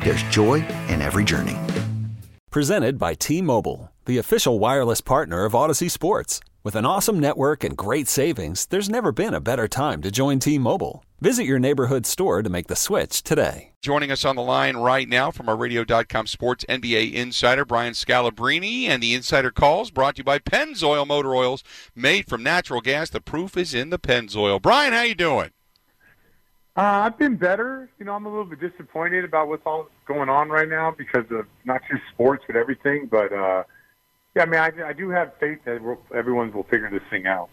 there's joy in every journey. Presented by T-Mobile, the official wireless partner of Odyssey Sports. With an awesome network and great savings, there's never been a better time to join T-Mobile. Visit your neighborhood store to make the switch today. Joining us on the line right now from our radio.com sports NBA insider, Brian Scalabrine, and the insider calls brought to you by Pennzoil Motor Oils, made from natural gas. The proof is in the Pennzoil. Brian, how you doing? Uh, I've been better. You know, I'm a little bit disappointed about what's all going on right now because of not just sports but everything. But uh, yeah, I mean, I, I do have faith that we'll, everyone will figure this thing out.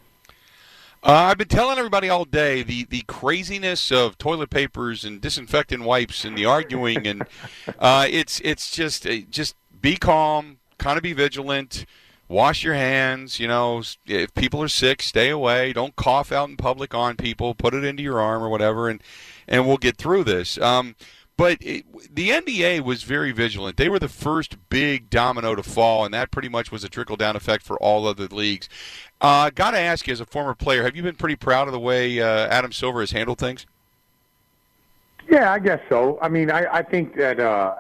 Uh, I've been telling everybody all day the, the craziness of toilet papers and disinfectant wipes and the arguing and uh, it's it's just uh, just be calm, kind of be vigilant, wash your hands. You know, if people are sick, stay away. Don't cough out in public on people. Put it into your arm or whatever, and and we'll get through this. Um, but it, the NBA was very vigilant. They were the first big domino to fall, and that pretty much was a trickle down effect for all other leagues. Uh, Got to ask you, as a former player, have you been pretty proud of the way uh, Adam Silver has handled things? Yeah, I guess so. I mean, I, I think that uh,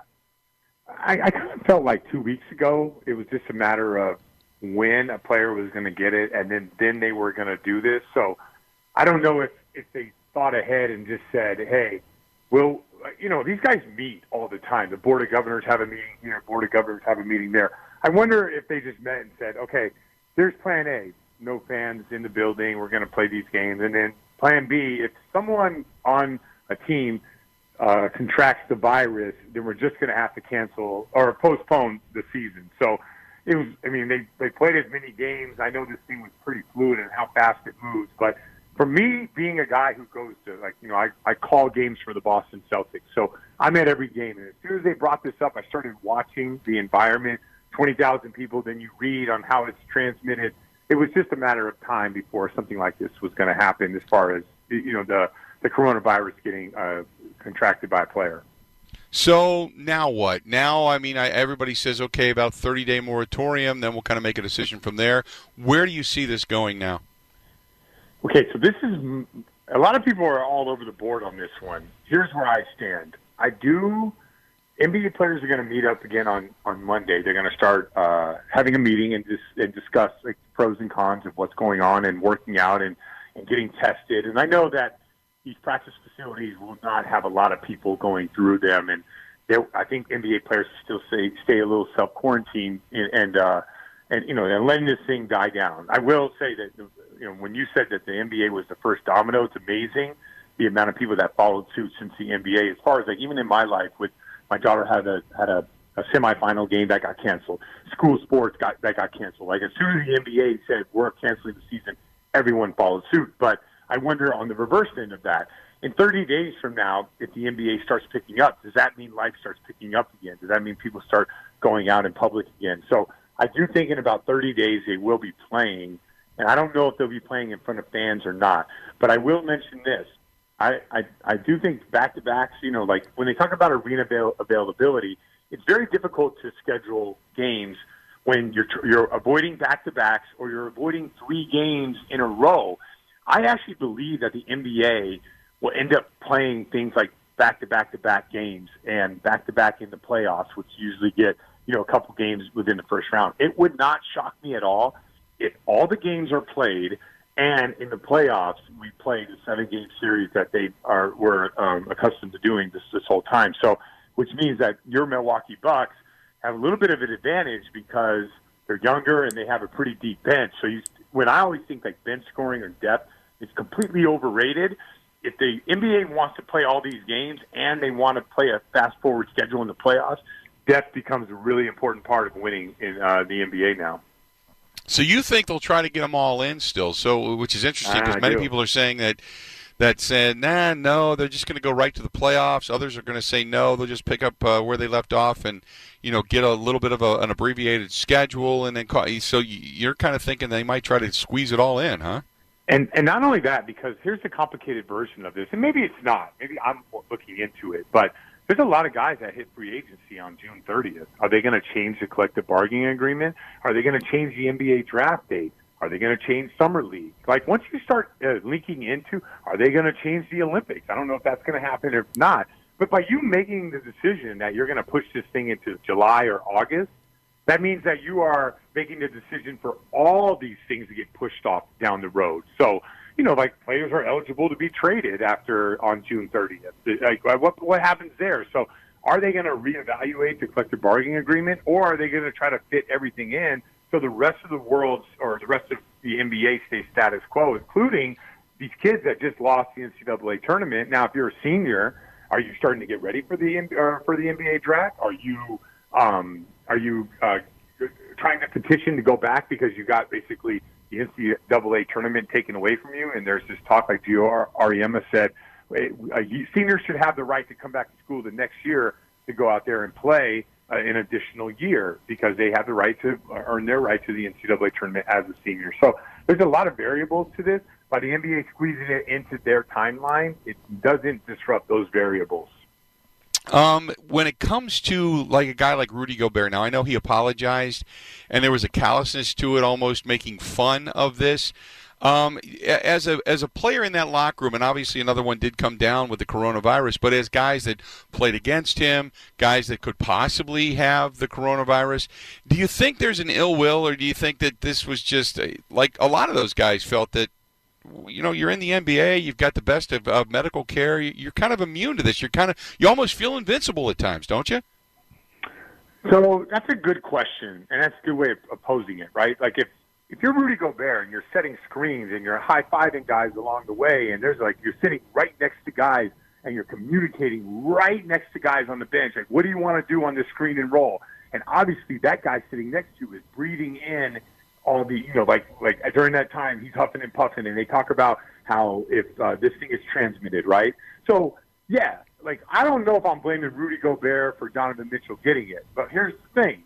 I, I kind of felt like two weeks ago it was just a matter of when a player was going to get it, and then then they were going to do this. So I don't know if if they thought ahead and just said, "Hey, we'll you know, these guys meet all the time. The board of governors have a meeting here, board of governors have a meeting there. I wonder if they just met and said, okay, there's plan A, no fans in the building, we're going to play these games. And then plan B, if someone on a team uh, contracts the virus, then we're just going to have to cancel or postpone the season. So it was, I mean, they, they played as many games. I know this thing was pretty fluid and how fast it moves, but for me, being a guy who goes to like you know, I, I call games for the Boston Celtics, so I'm at every game. And as soon as they brought this up, I started watching the environment. Twenty thousand people. Then you read on how it's transmitted. It was just a matter of time before something like this was going to happen. As far as you know, the the coronavirus getting uh, contracted by a player. So now what? Now, I mean, I, everybody says okay about 30 day moratorium. Then we'll kind of make a decision from there. Where do you see this going now? Okay, so this is a lot of people are all over the board on this one. Here's where I stand. I do. NBA players are going to meet up again on on Monday. They're going to start uh, having a meeting and just and discuss like pros and cons of what's going on and working out and and getting tested. And I know that these practice facilities will not have a lot of people going through them, and I think NBA players still stay stay a little self quarantine and. and uh, and you know, and letting this thing die down. I will say that you know, when you said that the NBA was the first domino, it's amazing the amount of people that followed suit since the NBA. As far as like even in my life, with my daughter had a had a, a semifinal game that got canceled. School sports got that got canceled. Like as soon as the NBA said we're canceling the season, everyone followed suit. But I wonder on the reverse end of that. In 30 days from now, if the NBA starts picking up, does that mean life starts picking up again? Does that mean people start going out in public again? So I do think in about 30 days they will be playing and I don't know if they'll be playing in front of fans or not. But I will mention this: I I, I do think back to backs. You know, like when they talk about arena avail- availability, it's very difficult to schedule games when you're you're avoiding back to backs or you're avoiding three games in a row. I actually believe that the NBA will end up playing things like back to back to back games and back to back in the playoffs, which usually get you know a couple games within the first round. It would not shock me at all if all the games are played and in the playoffs we play the seven game series that they are were um, accustomed to doing this this whole time. So, which means that your Milwaukee Bucks have a little bit of an advantage because they're younger and they have a pretty deep bench. So you, when I always think like bench scoring or depth, it's completely overrated. If the NBA wants to play all these games and they want to play a fast forward schedule in the playoffs, depth becomes a really important part of winning in uh, the NBA now. So you think they'll try to get them all in still? So, which is interesting because many do. people are saying that that said, nah, no, they're just going to go right to the playoffs. Others are going to say no, they'll just pick up uh, where they left off and you know get a little bit of a, an abbreviated schedule and then call, so you're kind of thinking they might try to squeeze it all in, huh? And and not only that, because here's the complicated version of this, and maybe it's not. Maybe I'm looking into it, but there's a lot of guys that hit free agency on June 30th. Are they going to change the collective bargaining agreement? Are they going to change the NBA draft date? Are they going to change summer league? Like once you start uh, linking into, are they going to change the Olympics? I don't know if that's going to happen or not. But by you making the decision that you're going to push this thing into July or August, that means that you are making the decision for all these things to get pushed off down the road. So, you know, like players are eligible to be traded after on June 30th. Like, what what happens there? So, are they going to reevaluate the collective bargaining agreement, or are they going to try to fit everything in so the rest of the world's or the rest of the NBA stays status quo, including these kids that just lost the NCAA tournament? Now, if you're a senior, are you starting to get ready for the uh, for the NBA draft? Are you um, are you uh, trying to petition to go back because you got basically the NCAA tournament taken away from you? And there's this talk, like Geno Auriemma said, uh, seniors should have the right to come back to school the next year to go out there and play uh, an additional year because they have the right to earn their right to the NCAA tournament as a senior. So there's a lot of variables to this. By the NBA squeezing it into their timeline, it doesn't disrupt those variables. Um, when it comes to like a guy like Rudy Gobert, now I know he apologized, and there was a callousness to it, almost making fun of this. Um, as a as a player in that locker room, and obviously another one did come down with the coronavirus, but as guys that played against him, guys that could possibly have the coronavirus, do you think there's an ill will, or do you think that this was just a, like a lot of those guys felt that you know you're in the NBA, you've got the best of, of medical care, you're kind of immune to this. You're kind of you almost feel invincible at times, don't you? So that's a good question, and that's a good way of posing it, right? Like if if you're Rudy Gobert and you're setting screens and you're high fiving guys along the way, and there's like you're sitting right next to guys and you're communicating right next to guys on the bench, like what do you want to do on this screen and roll? And obviously that guy sitting next to you is breathing in all the you know like like during that time he's huffing and puffing and they talk about how if uh, this thing is transmitted right? So yeah like i don't know if i'm blaming rudy gobert for donovan mitchell getting it but here's the thing.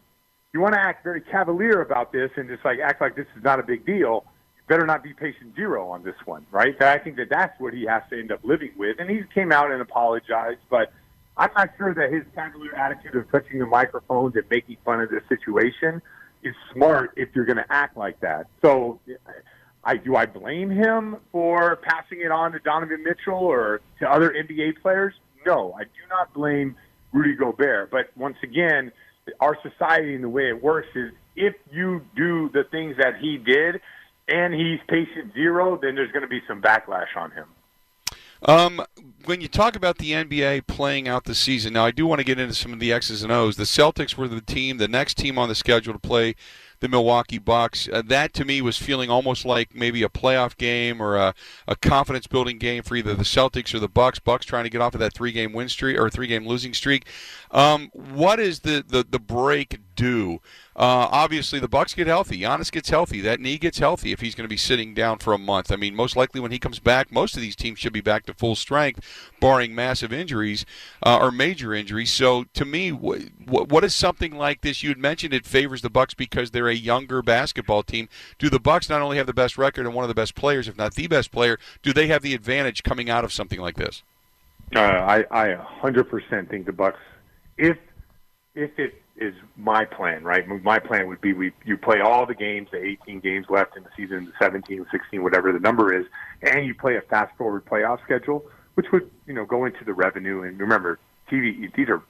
You want to act very cavalier about this and just like act like this is not a big deal you better not be patient zero on this one right? I think that that's what he has to end up living with and he came out and apologized but i'm not sure that his cavalier attitude of touching the microphones and making fun of the situation is smart if you're going to act like that. So, I do I blame him for passing it on to Donovan Mitchell or to other NBA players? No, I do not blame Rudy Gobert. But once again, our society and the way it works is if you do the things that he did and he's patient zero, then there's going to be some backlash on him. Um, when you talk about the NBA playing out the season, now I do want to get into some of the X's and O's. The Celtics were the team, the next team on the schedule to play the Milwaukee Bucks. Uh, that to me was feeling almost like maybe a playoff game or a, a confidence building game for either the Celtics or the Bucks. Bucks trying to get off of that three game win streak or three game losing streak. Um, what is the, the, the break do? Uh, obviously, the Bucks get healthy. Giannis gets healthy. That knee gets healthy if he's going to be sitting down for a month. I mean, most likely when he comes back, most of these teams should be back to full strength, barring massive injuries uh, or major injuries. So, to me, wh- what is something like this? You had mentioned it favors the Bucks because they're a younger basketball team. Do the Bucks not only have the best record and one of the best players, if not the best player, do they have the advantage coming out of something like this? Uh, I, I 100% think the Bucks, if if it is my plan, right? My plan would be we you play all the games, the 18 games left in the season, the 17, 16, whatever the number is, and you play a fast forward playoff schedule, which would you know go into the revenue. And remember, TV these are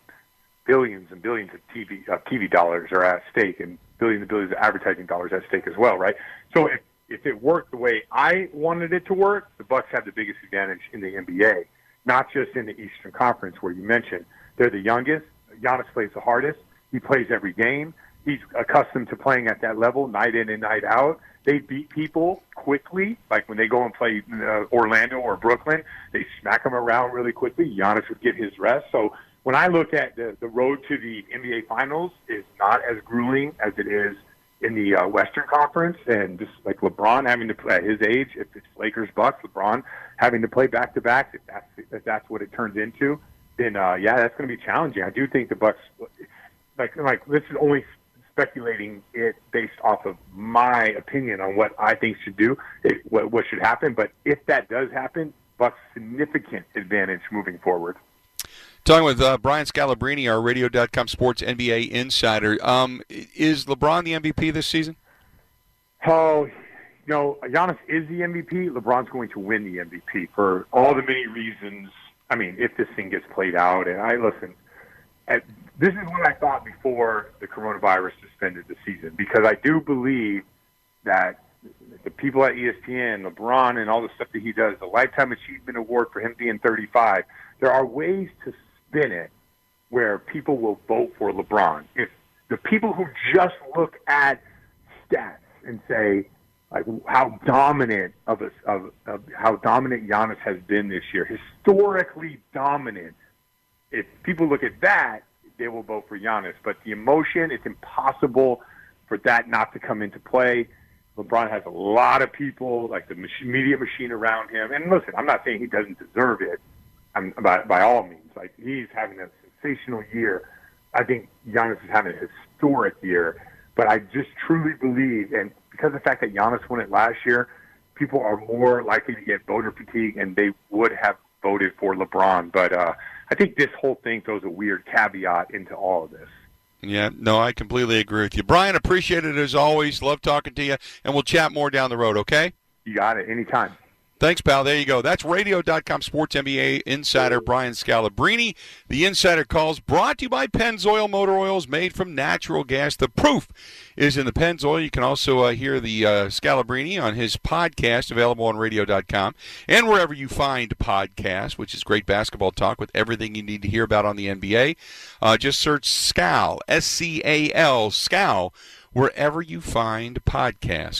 billions and billions of TV uh, TV dollars are at stake, and billions and billions of advertising dollars at stake as well, right? So if if it worked the way I wanted it to work, the Bucks have the biggest advantage in the NBA, not just in the Eastern Conference where you mentioned they're the youngest. Giannis plays the hardest He plays every game. He's accustomed to playing at that level night in and night out. They beat people quickly, like when they go and play uh, Orlando or Brooklyn, they smack them around really quickly. Giannis would get his rest. So when I look at the, the road to the NBA Finals, is not as grueling as it is in the uh, Western Conference, and just like LeBron having to play at his age, if it's Lakers Bucks, LeBron having to play back to back, if that's if that's what it turns into, then uh, yeah, that's going to be challenging. I do think the Bucks, like like this is only speculating it based off of my opinion on what I think should do, it, what, what should happen. But if that does happen, Bucks significant advantage moving forward. Talking with uh, Brian Scalabrine, our Radio.com Sports NBA insider. Um, is LeBron the MVP this season? Oh, you know, Giannis is the MVP. LeBron's going to win the MVP for all the many reasons. I mean, if this thing gets played out, and I listen, at, this is what I thought before the coronavirus suspended the season because I do believe that the people at ESPN, LeBron, and all the stuff that he does, the Lifetime Achievement Award for him being 35, there are ways to spin it where people will vote for LeBron. If the people who just look at stats and say like how dominant of a, of, of how dominant Giannis has been this year, historically dominant. If people look at that, they will vote for Giannis. But the emotion, it's impossible for that not to come into play. LeBron has a lot of people, like the media machine around him. And listen, I'm not saying he doesn't deserve it. I'm, by, by all means. Like he's having a sensational year. I think Giannis is having a historic year. But I just truly believe, and because of the fact that Giannis won it last year, people are more likely to get voter fatigue, and they would have voted for LeBron. But uh, I think this whole thing throws a weird caveat into all of this. Yeah, no, I completely agree with you. Brian, appreciate it as always. Love talking to you, and we'll chat more down the road, okay? You got it. Anytime. Thanks, pal. There you go. That's radio.com sports NBA insider Brian Scalabrine. The insider calls brought to you by Pennzoil Motor Oils made from natural gas. The proof is in the Pennzoil. You can also uh, hear the uh, Scalabrine on his podcast available on radio.com and wherever you find podcasts, which is great basketball talk with everything you need to hear about on the NBA. Uh, just search Scal, S C A L, Scal, wherever you find podcasts.